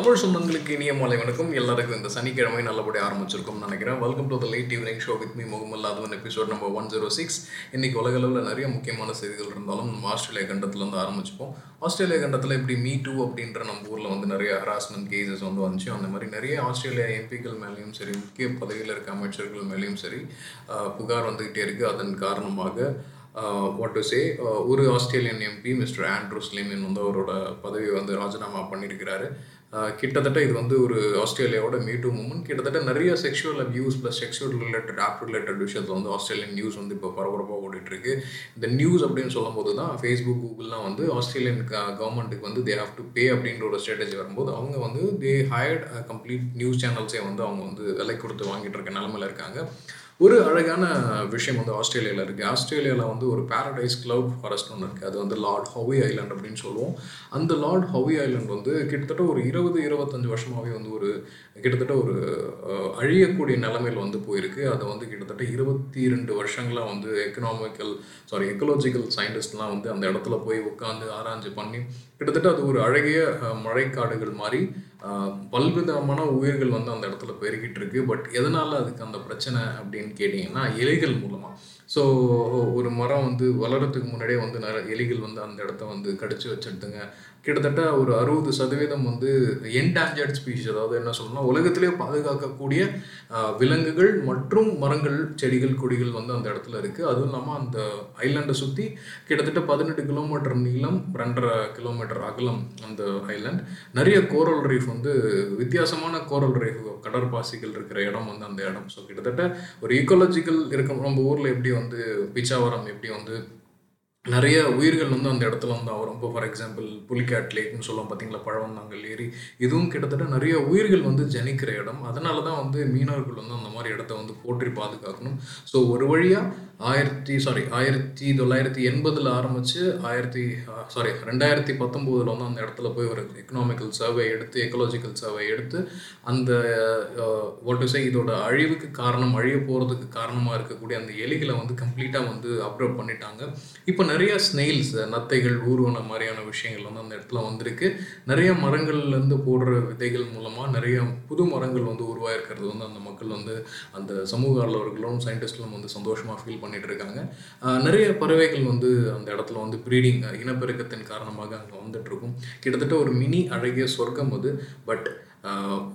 தமிழ் சொந்தங்களுக்கு இனிய மாலை வணக்கம். எல்லாருக்கும் இந்த சனிக்கிழமை நல்லபடியாக ஆரம்பிச்சிருக்கோம்னு நினைக்கிறேன். Welcome to the late evening show with me முகமல் அதுவன் episode number one zero six இன்னைக்கு உலகளவில் நிறைய முக்கியமான செய்திகள் இருந்தாலும் நம்ம ஆஸ்திரேலியா கண்டத்துலேருந்து ஆரம்பிச்சுப்போம். ஆஸ்திரேலியா கண்டத்தில் இப்படி மீ டூ அப்படின்ற நம்ம ஊரில் வந்து நிறைய ஹராஸ்மெண்ட் கேசஸ் வந்து வந்துச்சு. அந்த மாதிரி நிறைய ஆஸ்திரேலியா எம்பிக்கள் மேலேயும் சரி முக்கிய பதவியில் இருக்க அமைச்சர்கள் மேலேயும் சரி புகார் வந்துக்கிட்டே இருக்குது அதன் காரணமாக வாட் டு சே ஒரு ஆஸ்திரேலியன் எம்பி மிஸ்டர் ஆண்ட்ரூ ஸ்லிமின் வந்து அவரோட பதவியை வந்து ராஜினாமா பண்ணியிருக்கிறாரு. கிட்டத்தட்ட இது வந்து ஒரு ஆஸ்திரேலியாவோட மீட்டு மூமெண்ட் கிட்டத்தட்ட நிறைய sexual abuse plus sexual related app related விஷயத்தில் வந்து ஆஸ்திரேலியன் நியூஸ் வந்து இப்போ பரபரப்பாக ஓடிட்டுருக்கு. இந்த நியூஸ் அப்படின்னு சொல்லும்போது தான் ஃபேஸ்புக் கூகுள்லாம் வந்து ஆஸ்திரேலியன் கவர்மெண்ட்டுக்கு வந்து தே ஹாவ் டு பே அப்படின்ற ஒரு ஸ்ட்ராட்டஜி வரும்போது அவங்க வந்து தே ஹயர்ட் கம்ப்ளீட் நியூஸ் சேனல்ஸே வந்து அவங்க வந்து விலை கொடுத்து வாங்கிட்டு இருக்க நிலமையில இருக்காங்க. ஒரு அழகான விஷயம் வந்து ஆஸ்திரேலியாவில் இருக்குது ஆஸ்திரேலியாவில் வந்து ஒரு பேரடைஸ் கிளவுட் ஃபாரஸ்ட் ஒன்று இருக்குது அது வந்து லார்ட் ஹவி ஐலாண்ட் அப்படின்னு சொல்லுவோம். அந்த லார்ட் ஹவி ஐலாண்ட் வந்து கிட்டத்தட்ட ஒரு இருபது இருபத்தஞ்சு வருஷமாகவே வந்து ஒரு கிட்டத்தட்ட ஒரு அழியக்கூடிய நிலைமையில் வந்து போயிருக்கு. அதை வந்து கிட்டத்தட்ட இருபத்தி ரெண்டு வருஷங்களாக வந்து எக்கனாமிக்கல் சாரி எக்கலாஜிக்கல் சயின்டிஸ்ட்லாம் வந்து அந்த இடத்துல போய் உட்காந்து ஆராய்ஞ்சு பண்ணி கிட்டத்தட்ட அது ஒரு அழகிய மழைக்காடுகள் மாதிரி பல்விதமான உயிர்கள் வந்து அந்த இடத்துல பெருகிட்டு இருக்கு. பட் எதனால அதுக்கு அந்த பிரச்சனை அப்படின்னு கேட்டிங்கன்னா இலைகள் மூலமாக ஸோ ஒரு மரம் வந்து வளர்கிறதுக்கு முன்னாடியே வந்து நிறைய எலிகள் வந்து அந்த இடத்த வந்து கடிச்சு வச்சிடுதுங்க கிட்டத்தட்ட ஒரு அறுபது சதவீதம் வந்து என்டாஞ்சர்ட் ஸ்பீஷிஸ் அதாவது என்ன சொல்லணும்னா உலகத்திலே பாதுகாக்கக்கூடிய விலங்குகள் மற்றும் மரங்கள் செடிகள் கொடிகள் வந்து அந்த இடத்துல இருக்குது அதுவும் இல்லாமல் அந்த ஐலாண்டை சுற்றி கிட்டத்தட்ட பதினெட்டு கிலோமீட்டர் நீளம் ரெண்டரை கிலோமீட்டர் அகலம் அந்த ஐலாண்ட் நிறைய கோரல் ரீஃப் வந்து வித்தியாசமான கோரல் ரீஃப் கடற்பாசிகள் இருக்கிற இடம் வந்து அந்த இடம். ஸோ கிட்டத்தட்ட ஒரு ஈக்கோலஜிக்கல் இருக்க நம்ம ஊரில் எப்படி வந்து பிச்சாவரம் எப்படி வந்து நிறைய உயிர்கள் வந்து அந்த இடத்துல வந்து வரும் இப்போ ஃபார் எக்ஸாம்பிள் புலிகேட் லேக்னு சொல்லுவோம் பார்த்தீங்களா? பழவந்தாங்கல் ஏரி. இதுவும் கிட்டத்தட்ட நிறைய உயிர்கள் வந்து ஜனிக்கிற இடம். அதனால தான் வந்து மீனவர்கள் வந்து அந்த மாதிரி இடத்த வந்து போற்றி பாதுகாக்கணும். ஸோ ஒரு வழியாக ஆயிரத்தி சாரி ஆயிரத்தி தொள்ளாயிரத்தி எண்பதில் ஆரம்பித்து ஆயிரத்தி சாரி ரெண்டாயிரத்தி பத்தொம்போதில் வந்து அந்த இடத்துல போய் ஒரு எக்கனாமிக்கல் சர்வே எடுத்து எக்கலாஜிக்கல் சர்வே எடுத்து அந்த வாட் இதோட அழிவுக்கு காரணம் அழிய போகிறதுக்கு காரணமாக இருக்கக்கூடிய அந்த எலிகளை வந்து கம்ப்ளீட்டாக வந்து அப்ரோட் பண்ணிட்டாங்க. இப்போ நிறையா ஸ்னெயில்ஸ் நத்தைகள் ஊர்வன மாதிரியான விஷயங்கள் வந்து அந்த இடத்துல வந்திருக்கு. நிறைய மரங்கள்லேருந்து போடுற விதைகள் மூலமாக நிறைய புது மரங்கள் வந்து உருவாயிருக்கிறது வந்து அந்த மக்கள் வந்து அந்த சமூக ஆர்வலர்களும் சயின்டிஸ்ட்களும் வந்து சந்தோஷமாக ஃபீல் பண்ணி பண்ணிட்டு இருக்காங்க நிறைய பறவைகள் வந்து அந்த இடத்துல வந்து ப்ரீடிங் இனப்பெருக்கத்தின் காரணமாக அங்கே வந்துட்டு இருக்கும் கிட்டத்தட்ட ஒரு மினி அழகிய சொர்க்கம் அது. பட்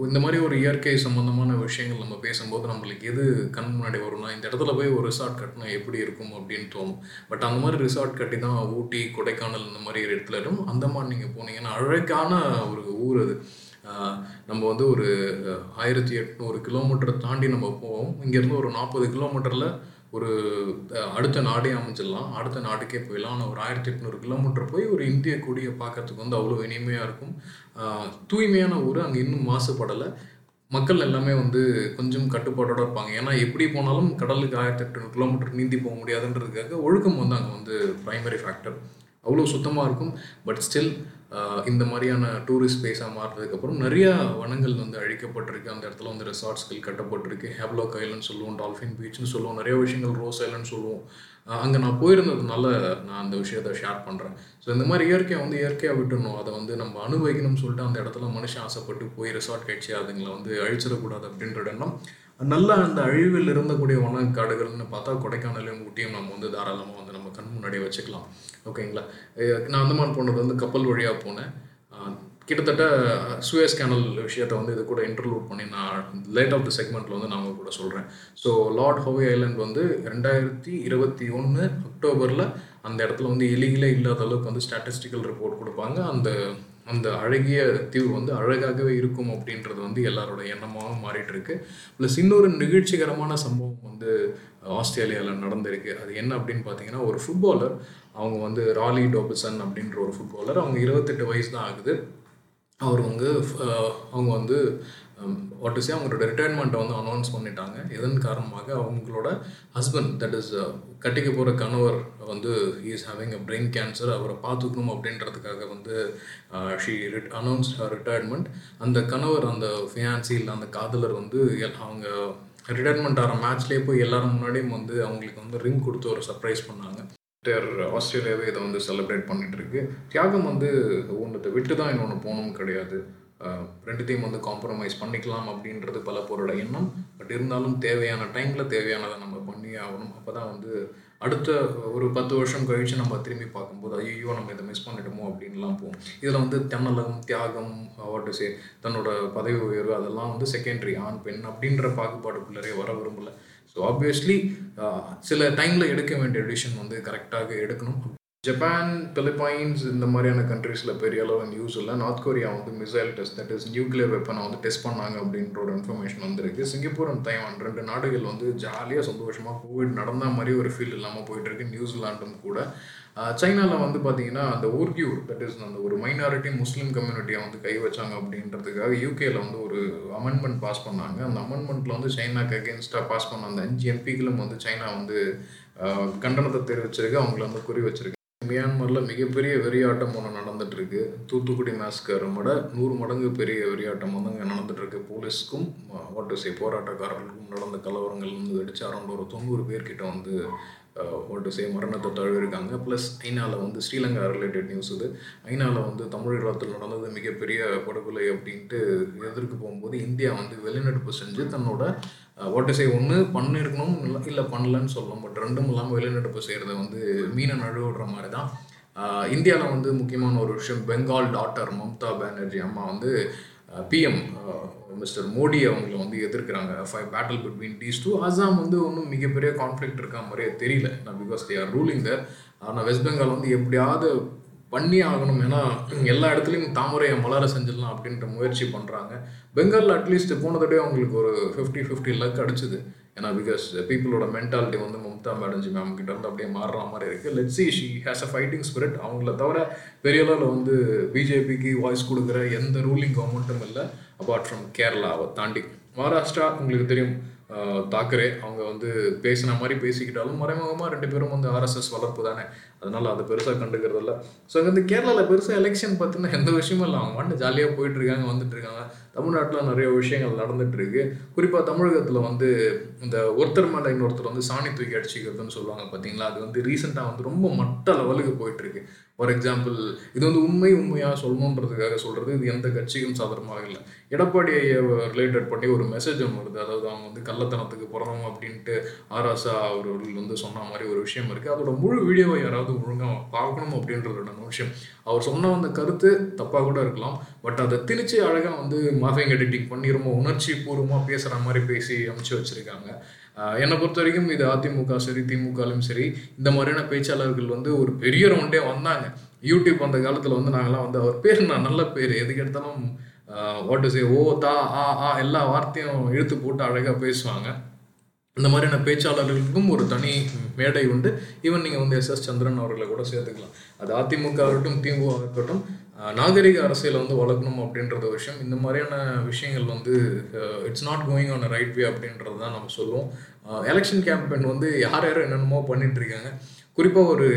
இந்த மாதிரி ஒரு இயற்கை சம்பந்தமான விஷயங்கள் நம்ம பேசும்போது நம்மளுக்கு எது கண் முன்னாடி வரும்னா இந்த இடத்துல போய் ஒரு ரிசார்ட் கட்டினா எப்படி இருக்கும் அப்படின்னு தோணும். பட் அந்த மாதிரி ரிசார்ட் கட்டி தான் ஊட்டி கொடைக்கானல் இந்த மாதிரி இடத்துல இருக்கும். அந்தமான் நீங்கள் போனீங்கன்னா அழகான ஒரு ஊர் அது. நம்ம வந்து ஒரு ஆயிரத்தி எட்நூறு கிலோமீட்டர் தாண்டி நம்ம போவோம். இங்கேருந்து ஒரு நாற்பது கிலோமீட்டரில் ஒரு அடுத்த நாடே அமைச்சிடலாம் அடுத்த நாட்டுக்கே போயிடலாம். ஆனால் ஒரு ஆயிரத்தி எட்நூறு கிலோமீட்டர் போய் ஒரு இந்திய கொடியை பார்க்கறதுக்கு வந்து அவ்வளோ இனிமையாக இருக்கும். தூய்மையான ஊர் அங்கே இன்னும் மாசுபடலை. மக்கள் எல்லாமே வந்து கொஞ்சம் கட்டுப்பாட்டோடு இருப்பாங்க. ஏன்னா எப்படி போனாலும் கடலுக்கு ஆயிரத்தி எட்நூறு கிலோமீட்டர் நீந்தி போக முடியாதுன்றதுக்காக ஒழுக்கம் வந்து அங்கே வந்து ப்ரைமரி ஃபேக்டர் அவ்வளோ சுத்தமாக இருக்கும். பட் ஸ்டில் இந்த மாதிரியான டூரிஸ்ட் பிளேஸாக மாறுறதுக்கப்புறம் நிறையா வனங்கள் வந்து அழிக்கப்பட்டிருக்கு. அந்த இடத்துல வந்து ரிசார்ட்ஸ்கள் கட்டப்பட்டிருக்கு. ஹேப்லாக் ஐலண்ட் சொல்லுவோம் டால்ஃபின் பீச்னு சொல்லுவோம். நிறைய விஷயங்கள் ரோஸ் ஐலண்ட் சொல்லுவோம். அங்கே நான் போயிருந்ததுனால நான் அந்த விஷயத்த ஷேர் பண்ணுறேன் ஸோ இந்த மாதிரி இயற்கையை வந்து இயற்கையாக விட்டுணும் அதை வந்து நம்ம அனுபவிக்கணும்னு சொல்லிட்டு அந்த இடத்துல மனுஷன் ஆசைப்பட்டு போய் ரெசார்ட் கட்சி அதுங்களை வந்து அழிச்சிடக்கூடாது அப்படின்ற எண்ணம். நல்ல அந்த அழிவில் இருந்தக்கூடிய வனக்காடுகள்னு பார்த்தா கொடைக்கானலையும் ஊட்டியும் நம்ம வந்து தாராளமாக வந்து நம்ம கண் முன்னாடியே வச்சுக்கலாம். ஓகேங்களா? நான் அந்தமான் போனது வந்து கப்பல் வழியாக போனேன். கிட்டத்தட்ட சுயஸ் கேனல் விஷயத்தை வந்து இது கூட இன்டர்லூட் பண்ணி நான் லேட் ஆஃப் த செக்மெண்ட்டில் வந்து நான் உங்க கூட சொல்கிறேன் ஸோ லார்ட் ஹோவே ஐலண்ட் வந்து ரெண்டாயிரத்தி இருபத்தி ஒன்று அக்டோபரில் அந்த இடத்துல வந்து எலிகளே இல்லாத அளவுக்கு வந்து ஸ்டாட்டிஸ்டிக்கல் ரிப்போர்ட் கொடுப்பாங்க. அந்த அந்த அழகிய தீவு வந்து அழகாகவே இருக்கும் அப்படின்றது வந்து எல்லாரோட எண்ணமாகவும் மாறிட்டு இருக்கு ப்ளஸ் இன்னொரு நிகழ்ச்சிகரமான சம்பவம் வந்து ஆஸ்திரேலியாவில் நடந்திருக்கு. அது என்ன அப்படின்னு பார்த்தீங்கன்னா ஒரு ஃபுட்பாலர் அவங்க வந்து ராலி டோபிசன் அப்படின்ற ஒரு ஃபுட்பாலர் அவங்க இருபத்தெட்டு வயசு தான் ஆகுது. அவர் வந்து அவங்க வந்து Um, வாட் இஸ் அவங்களோட ரிட்டையர்மெண்ட்டை வந்து அனௌன்ஸ் பண்ணிட்டாங்க. இதன் காரணமாக அவங்களோட ஹஸ்பண்ட் தட் இஸ் கட்டிக்க போகிற கணவர் வந்து is having a brain cancer அவரை பார்த்துக்கணும் அப்படின்றதுக்காக வந்து ஷீ ரிட் அனௌன்ஸ் ரிட்டையர்மெண்ட் அந்த கணவர் அந்த ஃபியான்சி இல்லை அந்த காதலர் வந்து எல்- அவங்க ரிட்டையர்மெண்ட் ஆகிற மேட்ச்லேயே போய் எல்லாரும் முன்னாடியும் வந்து அவங்களுக்கு வந்து ரிங் கொடுத்து ஒரு சர்ப்ரைஸ் பண்ணாங்க. ஆஸ்திரேலியாவே இதை வந்து செலிப்ரேட் பண்ணிட்டு இருக்கு. தியாகம் வந்து ஒன்றத்தை விட்டு தான் இன்னொன்று போகணும் கிடையாது. ரெண்டுத்தையும் வந்து காம்ப்ரமைஸ் பண்ணிக்கலாம் அப்படின்றது பல பேரோட எண்ணம். பட் இருந்தாலும் தேவையான டைமில் தேவையானதை நம்ம பண்ணியே ஆகணும். அப்போ தான் வந்து அடுத்த ஒரு பத்து வருஷம் கழித்து நம்ம திரும்பி பார்க்கும்போது ஐயோ நம்ம இதை மிஸ் பண்ணிட்டோமோ அப்படின்லாம் போகும். இதில் வந்து தன்னலம் தியாகம் வாட்டு சே தன்னோட பதவி உயர்வு அதெல்லாம் வந்து செகண்டரி ஆண் பெண் அப்படின்ற பாகுபாடுக்குள்ளரே வர விரும்பலை. ஸோ ஆப்வியஸ்லி சில டைமில் எடுக்க வேண்டிய டிசிஷன் வந்து கரெக்டாக எடுக்கணும். ஜப்பான் பிலிப்பைன்ஸ் இந்த மாதிரியான கண்ட்ரீஸில் பெரிய அளவு நியூஸ் இல்லை. நார்த் கொரியா வந்து missile test that is nuclear வெப்பனை வந்து டெஸ்ட் பண்ணாங்க அப்படின்ற ஒரு இன்ஃபர்மேஷன் வந்திருக்கு. சிங்கப்பூர் அண்ட் தைவான் ரெண்டு நாடுகள் வந்து ஜாலியாக சந்தோஷமாக கோவிட் நடந்த மாதிரி ஒரு ஃபீல் இல்லாமல் போயிட்டு இருக்கு நியூசிலாண்டும் கூட. சைனாவில் வந்து பார்த்தீங்கன்னா அந்த ஊர்கியூர் தட் இஸ் அந்த ஒரு மைனாரிட்டி முஸ்லீம் கம்யூனிட்டியை வந்து கை வச்சாங்க அப்படின்றதுக்காக யூகேல வந்து ஒரு அமெண்ட்மெண்ட் பாஸ் பண்ணாங்க. அந்த அமெண்ட்மெண்ட்டில் வந்து சைனாக்கு அகேன்ஸ்டாக பாஸ் பண்ண அந்த அஞ்சு எம்பிக்களும் வந்து சைனா வந்து கண்டனத்தை தெரிவிச்சிருக்கு. அவங்கள வந்து குறி வச்சிருக்கு. மியான்மரில் மிகப்பெரிய வெறியாட்டம் ஒன்று நடந்துட்டு தூத்துக்குடி மேஸ்கரோட நூறு மடங்கு பெரிய வெறியாட்டம் வந்து அங்கே நடந்துகிட்ருக்கு போலீஸ்க்கும் ஓட்டு செய் போராட்டக்காரர்களுக்கும் நடந்த கலவரங்கள் வந்து வெடிச்சு அரௌண்ட் ஒரு தொண்ணூறு பேர்கிட்ட வந்து ஓட்டு சே மரணத்தை தழுவிருக்காங்க ப்ளஸ் ஐநாவில் வந்து ஸ்ரீலங்கா ரிலேட்டட் நியூஸ் இது. ஐநாவில் வந்து தமிழகத்தில் நடந்தது மிகப்பெரிய படுகொலை அப்படின்ட்டு எதிர்க்கு போகும்போது இந்தியா வந்து வெளிநடப்பு செஞ்சு தன்னோட ஓட்டு செய் ஒன்று பண்ணிருக்கணும் இல்லை இல்லை பண்ணலன்னு சொல்லலாம் பட் ரெண்டும் இல்லாமல் வெளிநடப்பு செய்கிறத வந்து மீனை நழுவிடுற மாதிரி தான் இந்தியாவில் வந்து முக்கியமான ஒரு விஷயம் பெங்கால் டாக்டர் மம்தா பானர்ஜி அம்மா வந்து பிஎம் மிஸ்டர் மோடி அவங்கள வந்து எதிர்க்கிறாங்க. Five battle between these two Assam வந்து ஒன்றும் மிகப்பெரிய கான்ஃப்ளிக்ட் இருக்க மாதிரியே தெரியல. நான் because they are ruling the ஆனால் வெஸ்ட் பெங்கால் வந்து எப்படியாவது பண்ணி ஆகணும். ஏன்னா எல்லா இடத்துலையும் தாமரையை மலர செஞ்சிடலாம் அப்படின்ற முயற்சி பண்ணுறாங்க பெங்காலில் அட்லீஸ்ட் போன தடவை அவங்களுக்கு ஒரு ஃபிஃப்டி ஃபிஃப்டி லக் அடிச்சுது. ஏன்னா பிகாஸ் பீப்புளோட மென்டாலிட்டி வந்து மம்தா பானர்ஜி மேம் கிட்ட இருந்து அப்படியே மாறுற மாதிரி இருக்குது let see she has a fighting spirit அவங்கள தவிர பெரிய அளவில் வந்து பிஜேபிக்கு வாய்ஸ் கொடுக்குற எந்த ரூலிங் கவர்மெண்ட்டும் இல்லை. அப்பார்ட் ஃப்ரம் கேரளாவை தாண்டி மகாராஷ்டிரா உங்களுக்கு தெரியும் தாக்கரே. அவங்க வந்து பேசின மாதிரி பேசிக்கிட்டாலும் மறைமுகமாக ரெண்டு பேரும் வந்து ஆர்எஸ்எஸ் வளர்ப்பு தானே. அதனால அதை பெருசாக கண்டுக்கிறது இல்லை ஸோ இங்கே வந்து கேரளாவில் பெருசாக எலெக்ஷன் பற்றின எந்த விஷயமும் இல்லை. அவங்க வந்து ஜாலியாக போயிட்டு இருக்காங்க வந்துட்டு இருக்காங்க. தமிழ்நாட்டில் நிறைய விஷயங்கள் நடந்துட்டு இருக்கு. குறிப்பாக தமிழகத்தில் வந்து இந்த ஒருத்தர் மேலே இன்னொருத்தர் வந்து சாணி தூக்கி அடிச்சுக்கிறதுன்னு சொல்லுவாங்க பார்த்தீங்களா அது வந்து ரீசெண்டாக வந்து ரொம்ப மட்ட லெவலுக்கு போயிட்டுருக்கு ஃபார் எக்ஸாம்பிள் இது வந்து உண்மை உண்மையாக சொல்லணுன்றதுக்காக சொல்கிறது இது எந்த கட்சிக்கும் சாதகமாக இல்லை. எடப்பாடி ஐயா ரிலேட்டட் பண்ணி ஒரு மெசேஜ் ஒன்று வருது. அதாவது அவங்க வந்து கள்ளத்தனத்துக்கு பிறந்தவங்க அப்படின்ட்டு ஆராசா அவர்கள் வந்து சொன்ன மாதிரி ஒரு விஷயம் இருக்குது அதோட முழு வீடியோவை யாராவது ஒழுங்காக பார்க்கணும் அப்படின்றதோட விஷயம். அவர் சொன்ன அந்த கருத்து தப்பாக கூட இருக்கலாம். பட் அதை திணிச்சு அழகாக வந்து மாஃபிங் எடிட்டிங் பண்ணி ரொம்ப உணர்ச்சி பூர்வமாக பேசுகிற மாதிரி பேசி அமைச்சு வச்சுருக்காங்க. என்னை பொறுத்த வரைக்கும் இது அதிமுக சரி திமுகலையும் சரி இந்த மாதிரியான பேச்சாளர்கள் வந்து ஒரு பெரிய ரவுண்டே வந்தாங்க. யூடியூப் அந்த காலத்தில் வந்து நாங்களாம் வந்து அவர் பேர் நான் நல்ல பேர் எதுக்கு எடுத்தாலும் வாட் இஸ் ஏ ஓ தா ஆ ஆ எல்லா வார்த்தையும் இழுத்து போட்டு அழகாக பேசுவாங்க. இந்த மாதிரியான பேச்சாளர்களுக்கும் ஒரு தனி மேடை உண்டு. ஈவன் நீங்கள் வந்து எஸ் எஸ் சந்திரன் அவர்களை கூட சேர்த்துக்கலாம். அது அதிமுக ஆகட்டும் திமுக இருக்கட்டும் நாகரிக அரசியலை வந்து வளர்க்கணும் அப்படின்றது ஒரு விஷயம். இந்த மாதிரியான விஷயங்கள் வந்து it's not going on right way அப்படின்றது தான் நம்ம சொல்லுவோம். எலெக்ஷன் கேம்பெயின் வந்து யார் யார் என்னென்னமோ பண்ணிட்டு இருக்காங்க. குறிப்பாக ஒரு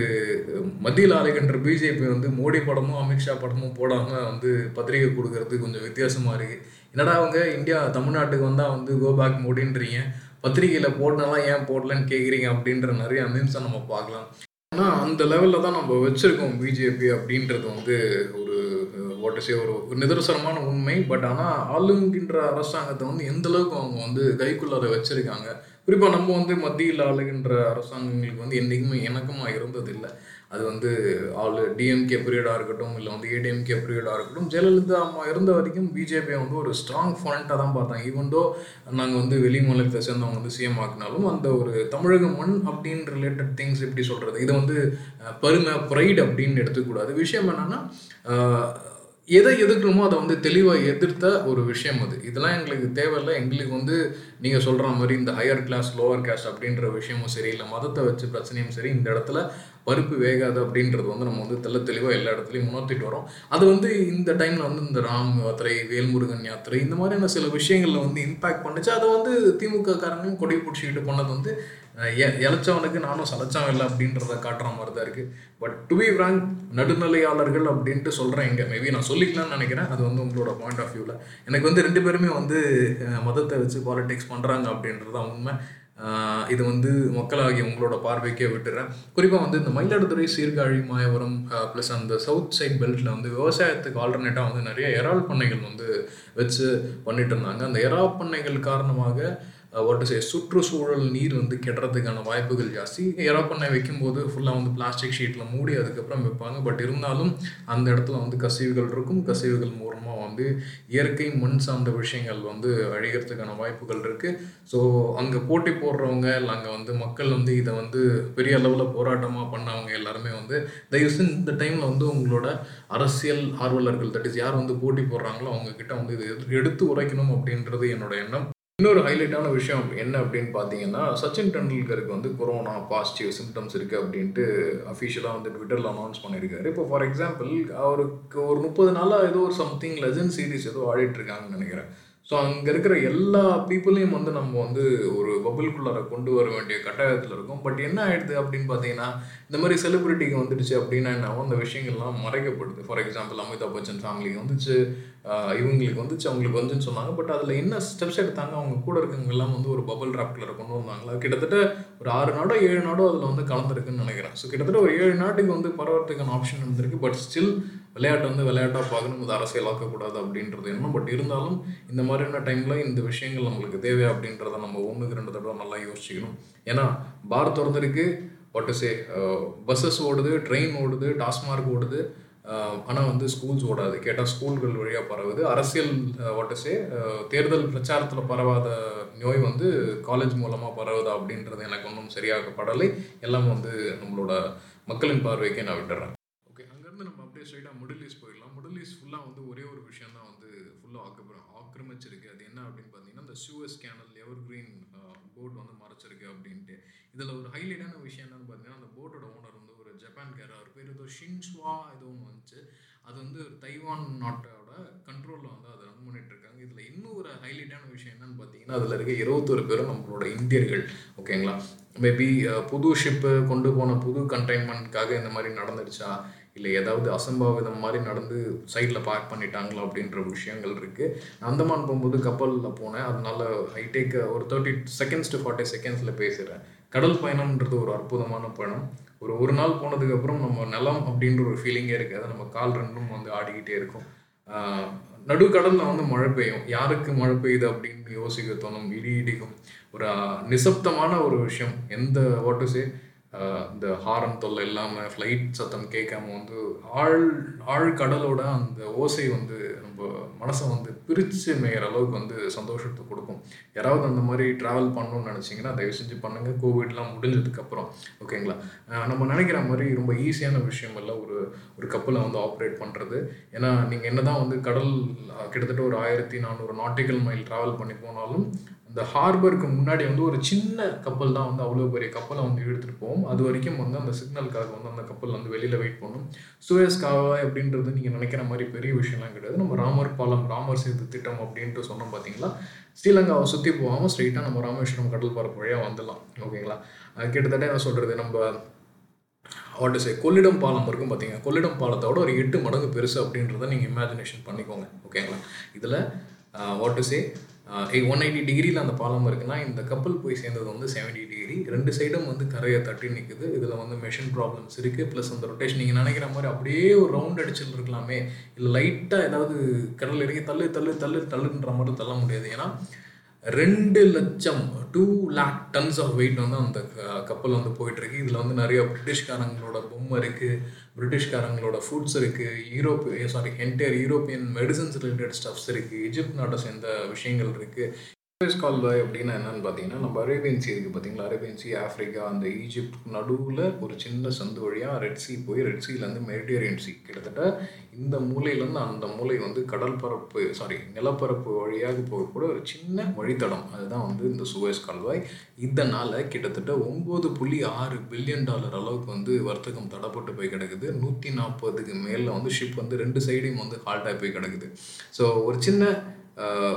மத்தியில் ஆளுகின்ற பிஜேபி வந்து மோடி படமும் அமித்ஷா படமும் போடாமல் வந்து பத்திரிகை கொடுக்கறது கொஞ்சம் வித்தியாசமாக இருக்குது என்னடா அவங்க இந்தியா தமிழ்நாட்டுக்கு வந்தால் வந்து கோ பேக் மோடின்றீங்க. பத்திரிகையில் போடலாம் ஏன் போடலன்னு கேட்குறீங்க அப்படின்ற நிறைய மீம்ஸை நம்ம பார்க்கலாம். ஆனால் அந்த லெவலில் தான் நம்ம வச்சுருக்கோம் பிஜேபி அப்படின்றது வந்து ஓட்டசே ஒரு ஒரு நிதர்சனமான உண்மை பட் ஆனால் ஆளுங்கின்ற அரசாங்கத்தை வந்து எந்த அளவுக்கு அவங்க வந்து கைக்குள்ளார வச்சுருக்காங்க? குறிப்பாக நம்ம வந்து மத்தியில் ஆளுகின்ற அரசாங்கங்களுக்கு வந்து என்றைக்குமே இணக்கமாக இருந்ததில்லை. அது வந்து ஆள் டிஎம்கே பீரியடாக இருக்கட்டும் இல்லை வந்து ஏடிஎம்கே பீரியடாக இருக்கட்டும் ஜெயலலிதா அம்மா இருந்த வரைக்கும் பிஜேபியை வந்து ஒரு ஸ்ட்ராங் ஃப்ரண்ட்டாக தான் பார்த்தாங்க. ஈவன்டோ நாங்கள் வந்து வெளி மாநிலத்தை சேர்ந்தவங்க வந்து சிஎம் ஆக்கினாலும் அந்த ஒரு தமிழக மண் அப்படின்னு ரிலேட்டட் திங்ஸ் எப்படி சொல்கிறது இதை வந்து பெருமை ப்ரைட் அப்படின்னு எடுத்துக்கூடாது விஷயம் என்னென்னா எதை எதிர்க்கணுமோ அதை வந்து தெளிவாக எதிர்த்த ஒரு விஷயம் அது. இதெல்லாம் எங்களுக்கு தேவையில்லை. எங்களுக்கு வந்து நீங்கள் சொல்கிற மாதிரி இந்த ஹையர் கிளாஸ் லோவர் கேஸ்ட் அப்படின்ற விஷயமும் சரி இல்லை மதத்தை வச்சு பிரச்சனையும் சரி இந்த இடத்துல பருப்பு வேகாது அப்படின்றது வந்து நம்ம வந்து தெள்ள தெளிவாக எல்லா இடத்துலையும் உணர்த்திட்டு வரோம். அது வந்து இந்த டைமில் வந்து இந்த ராம் யாத்திரை வேல்முருகன் யாத்திரை இந்த மாதிரியான சில விஷயங்களில் வந்து இம்பாக்ட் பண்ணுச்சு. அதை வந்து திமுக காரங்களும் கொடி பிடிச்சிக்கிட்டு பண்ணது வந்து இழைச்சவனுக்கு எ- நானும் சலைச்சவன் இல்லை அப்படின்றத காட்டுற மாதிரி தான் இருக்குது பட் டு பி ஃப்ராங்க் நடுநிலையாளர்கள் அப்படின்ட்டு சொல்கிறேன் இங்கே. மேபி நான் சொல்லிக்கலாம்னு நினைக்கிறேன். அது வந்து உங்களோட பாயிண்ட் ஆஃப் வியூவில் எனக்கு வந்து ரெண்டு பேருமே வந்து மதத்தை வச்சு பாலிடிக்ஸ் பண்ணுறாங்க அப்படின்றது தான் உண்மை இது வந்து மக்களாகி உங்களோட பார்வைக்கே விட்டுறேன். குறிப்பாக வந்து இந்த மயிலாடுதுறை சீர்காழி மாயவரம் ப்ளஸ் அந்த சவுத் சைட் பெல்ட்டில் வந்து விவசாயத்துக்கு ஆல்டர்னேட்டாக வந்து நிறைய இறால் பண்ணைகள் வந்து வச்சு பண்ணிட்டு இருந்தாங்க. அந்த எறால் பண்ணைகள் காரணமாக வாட் சே சுற்றுச்சூழல் நீர் வந்து கெட்டுறதுக்கான வாய்ப்புகள் ஜாஸ்தி. இறா பண்ணை வைக்கும்போது ஃபுல்லாக வந்து பிளாஸ்டிக் ஷீட்டில் மூடி அதுக்கப்புறம் வைப்பாங்க. பட் இருந்தாலும் அந்த இடத்துல வந்து கசிவுகள் இருக்கும். கசிவுகள் மூலமாக வந்து இயற்கை மண் சார்ந்த விஷயங்கள் வந்து அழிகிறதுக்கான வாய்ப்புகள் இருக்குது ஸோ அங்கே போட்டி போடுறவங்க இல்லை அங்கே வந்து மக்கள் வந்து இதை வந்து பெரிய அளவில் போராட்டமாக பண்ணவங்க எல்லாருமே வந்து தயவு செஞ்சு இந்த டைமில் வந்து உங்களோட அரசியல் ஆர்வலர்கள் தட் இஸ் யார் வந்து போட்டி போடுறாங்களோ அவங்கக்கிட்ட வந்து இது எடுத்து உரைக்கணும் அப்படின்றது என்னோட எண்ணம். இன்னொரு ஹைலைட்டான விஷயம் என்ன அப்படின்னு பார்த்தீங்கன்னா சச்சின் டெண்டுல்கருக்கு வந்து கொரோனா பாசிட்டிவ் சிம்டம்ஸ் இருக்குது அப்படின்ட்டு அஃபிஷியலாக வந்து ட்விட்டரில் அனௌன்ஸ் பண்ணியிருக்காரு இப்போ ஃபார் எக்ஸாம்பிள் அவருக்கு ஒரு முப்பது நாளாக ஏதோ ஒரு சம்திங் லெஜன் சீரிஸ் ஏதோ ஆடிட்டுருக்காங்கன்னு நினைக்கிறேன். ஸோ அங்கே இருக்கிற எல்லா பீப்புளையும் வந்து நம்ம வந்து ஒரு பபுள்குள்ளார கொண்டு வர வேண்டிய கட்டாயத்தில் இருக்கும். பட் என்ன ஆயிடுது அப்படின்னு பார்த்தீங்கன்னா இந்த மாதிரி செலிபிரிட்டிக்கு வந்துடுச்சு அப்படின்னா என்ன ஆகும்? அந்த விஷயங்கள்லாம் மறைக்கப்படுது. ஃபார் எக்ஸாம்பிள் அமிதாப் பச்சன் ஃபேமிலிக்கு வந்துச்சு. இவங்களுக்கு வந்துச்சு அவங்களுக்கு வந்துன்னு சொன்னாங்க. பட் அதில் என்ன ஸ்டெப்ஸ் எடுத்தாங்க? அவங்க கூட இருக்கவங்க எல்லாம் வந்து ஒரு பபுள் ராப்குள்ளே கொண்டு வந்தாங்களா? கிட்டத்தட்ட ஒரு ஆறு நாடோ ஏழு நாடோ அதில் வந்து கலந்துருக்குன்னு நினைக்கிறேன். ஸோ கிட்டத்தட்ட ஒரு ஏழு நாட்டுக்கு வந்து பரவறதுக்கான ஆப்ஷன் இருந்திருக்கு. பட் ஸ்டில் விளையாட்டை வந்து விளையாட்டாக பார்க்கணும் இது அரசியலாக்கக்கூடாது அப்படின்றது என்ன பட் இருந்தாலும் இந்த மாதிரியான டைமில் இந்த விஷயங்கள் நம்மளுக்கு தேவை அப்படின்றத நம்ம ஒன்றுக்கு ரெண்டு தடவை நல்லா யோசிச்சுக்கணும். ஏன்னா பார் திறந்திருக்கு வாட் சே பஸ்ஸஸ் ஓடுது ட்ரெயின் ஓடுது டாஸ்மார்க் ஓடுது ஆனால் வந்து ஸ்கூல்ஸ் ஓடாது. கேட்டால் ஸ்கூல்கள் வழியாக பரவுது. அரசியல் வாட்டஸே தேர்தல் பிரச்சாரத்தில் பரவாத நோய் வந்து காலேஜ் மூலமாக பரவுதா அப்படின்றது எனக்கு ஒன்றும் சரியாக படலை எல்லாம் வந்து நம்மளோட மக்களின் பார்வைக்கே நான் விட்டுறேன் ஓகே அங்கேருந்து நம்ம அப்படியே ஸ்ட்ரைட்டாக மிடில் ஈஸ்ட் போயிடலாம். மிடில் ஈஸ்ட் ஃபுல்லாக வந்து ஒரே ஒரு விஷயம் தான் வந்து ஃபுல்லாக ஆக்கிரம் ஆக்கிரமிச்சிருக்கு. அது என்ன அப்படின்னு பார்த்தீங்கன்னா இந்த Suez canal Ever Green port வந்து மறைச்சிருக்கு அப்படின்ட்டு. இதில் ஒரு ஹைலைட்டான விஷயம் என்னன்னு பார்த்தீங்கன்னா அந்த போட்டோட ஓனர் வந்து ஒரு ஜப்பான் அவர் பேர் ஏதோ ஷின்ஸ்வா ஏதோ ஒன்று வந்துச்சு. அது வந்து ஒரு தைவான் நாட்டோட கண்ட்ரோலில் வந்து அதை ரன் பண்ணிட்டு இருக்காங்க இதில் இன்னும் ஒரு ஹைலைட்டான விஷயம் என்னன்னு பார்த்தீங்கன்னா அதில் இருக்க இருபத்தொரு பேரும் நம்மளோட இந்தியர்கள். ஓகேங்களா மேபி புது ஷிப்பு கொண்டு போன புது கண்டெய்ன்மெண்ட்காக இந்த மாதிரி நடந்துடுச்சா? இல்லை ஏதாவது அசம்பாவிதம் மாதிரி நடந்து சைடில் பார்க் பண்ணிட்டாங்களா அப்படின்ற விஷயங்கள் இருக்குது அந்தமான் போகும்போது கப்பலில் போனேன். அதனால ஹைடேக் ஒரு தேர்ட்டி செகண்ட்ஸ் டு ஃபார்ட்டி செகண்ட்ஸில் பேசுகிறேன் கடல் பயணம்ன்றது ஒரு அற்புதமான பயணம். ஒரு ஒரு நாள் போனதுக்கப்புறம் நம்ம நிலம் அப்படின்ற ஒரு ஃபீலிங்கே இருக்குது. அது நம்ம கால் ரெண்டும் வந்து ஆடிக்கிட்டே இருக்கும். நடுக்கடலில் வந்து மழை பெய்யும். யாருக்கு மழை பெய்யுது அப்படின்னு யோசிக்க தோணும். இடி இடிக்கும். ஒரு நிசப்தமான ஒரு விஷயம். எந்த வாட்டு சே இந்த ஹாரன் தொல்லை இல்லாமல் ஃப்ளைட் சத்தம் கேட்காம வந்து ஆழ் கடலோட அந்த ஓசை வந்து நம்ம மனசை வந்து பிரித்து மேயிற அளவுக்கு வந்து சந்தோஷத்தை கொடுக்கும். யாராவது அந்த மாதிரி ட்ராவல் பண்ணணும்னு நினச்சிங்கன்னா தயவு செஞ்சு பண்ணுங்கள் கோவிட்லாம் முடிஞ்சதுக்கப்புறம் ஓகேங்களா நம்ம நினைக்கிற மாதிரி ரொம்ப ஈஸியான விஷயம் இல்லை ஒரு ஒரு கப்பலை வந்து ஆப்ரேட் பண்ணுறது ஏன்னா நீங்கள் என்ன தான் வந்து கடல் கிட்டத்தட்ட ஒரு ஆயிரத்தி நானூறு நாட்டிக்கல் மைல் ட்ராவல் பண்ணி போனாலும் அந்த ஹார்பருக்கு முன்னாடி வந்து ஒரு சின்ன கப்பல் தான் வந்து அவ்வளோ பெரிய கப்பலை வந்து எடுத்துகிட்டு போகும். அது வரைக்கும் வந்து அந்த சிக்னலுக்காக வந்து அந்த கப்பல் வந்து வெளியில் வெயிட் பண்ணும். சுயஸ் காவாய் அப்படின்றது நீங்கள் நினைக்கிற மாதிரி பெரிய விஷயம்லாம் கிடையாது. நம்ம ராமர் பாலம் ராமர் சேது திட்டம் அப்படின்ட்டு சொன்னோம் பார்த்தீங்களா ஸ்ரீலங்காவை சுற்றி போகாமல் ஸ்ட்ரைட்டாக நம்ம ராமேஸ்வரம் கடல் பரப்பு வழியாக வந்துடலாம். ஓகேங்களா? கிட்டத்தட்ட என்ன சொல்கிறது நம்ம வாட் சே கொள்ளிடம் பாலம் இருக்கும் பார்த்தீங்க கொள்ளிடம் பாலத்தோட ஒரு எட்டு மடங்கு பெருசு அப்படின்றத நீங்கள் இமேஜினேஷன் பண்ணிக்கோங்க. ஓகேங்களா? இதில் வாட் சே ஒன் எயிட்டி டிகிரியில் அந்த பாலம் இருக்குன்னா இந்த கப்பல் போய் சேர்ந்தது வந்து செவன்டி டிகிரி ரெண்டு சைடும் வந்து கரையை தட்டி நிற்குது இதில் வந்து மெஷின் ப்ராப்ளம்ஸ் இருக்குது ப்ளஸ் அந்த ரொட்டேஷன் நீங்கள் நினைக்கிற மாதிரி அப்படியே ஒரு ரவுண்ட் அடிச்சுட்டு இருக்கலாமே இல்லை லைட்டாக ஏதாவது கடல் இறங்கி தள்ளு தள்ளு தள்ளு தள்ளுன்ற மாதிரி தள்ள முடியாது. ஏன்னா ரெண்டு லட்சம் two lakh tons of weight வந்து அந்த க- கப்பல் வந்து போயிட்டு இருக்கு இதில் வந்து நிறைய பிரிட்டிஷ்காரங்களோட பொம்மை இருக்கு பிரிட்டிஷ்காரங்களோட ஃபுட்ஸ் இருக்கு Europe sorry entire European medicines related stuffs இருக்கு எஜிப்ட் நாட்டை சேர்ந்த விஷயங்கள் இருக்கு. சூயஸ் கால்வாய் அப்படின்னா என்னன்னு பார்த்தீங்கன்னா நம்ம அரேபியன் சி இருக்குது பார்த்தீங்களா? அரேபியன் சி ஆஃப்ரிக்கா அந்த ஈஜிப்ட் நடுவில் ஒரு சின்ன சந்து வழியாக ரெட் சி போய் ரெட் சீலேருந்து மெரிட்டேரியன் சி கிட்டத்தட்ட இந்த மூலையிலேருந்து அந்த மூலை வந்து கடல் பரப்பு சாரி நிலப்பரப்பு வழியாக போகக்கூட ஒரு சின்ன வழித்தடம். அதுதான் வந்து இந்த சூயஸ் கால்வாய் இதனால் கிட்டத்தட்ட ஒம்பது புள்ளி ஆறு பில்லியன் டாலர் அளவுக்கு வந்து வர்த்தகம் தடப்பட்டு போய் கிடக்குது. நூற்றி நாற்பதுக்கு மேலே வந்து ஷிப் வந்து ரெண்டு சைடையும் வந்து ஹால்ட்டாக போய் கிடக்குது. ஸோ ஒரு சின்ன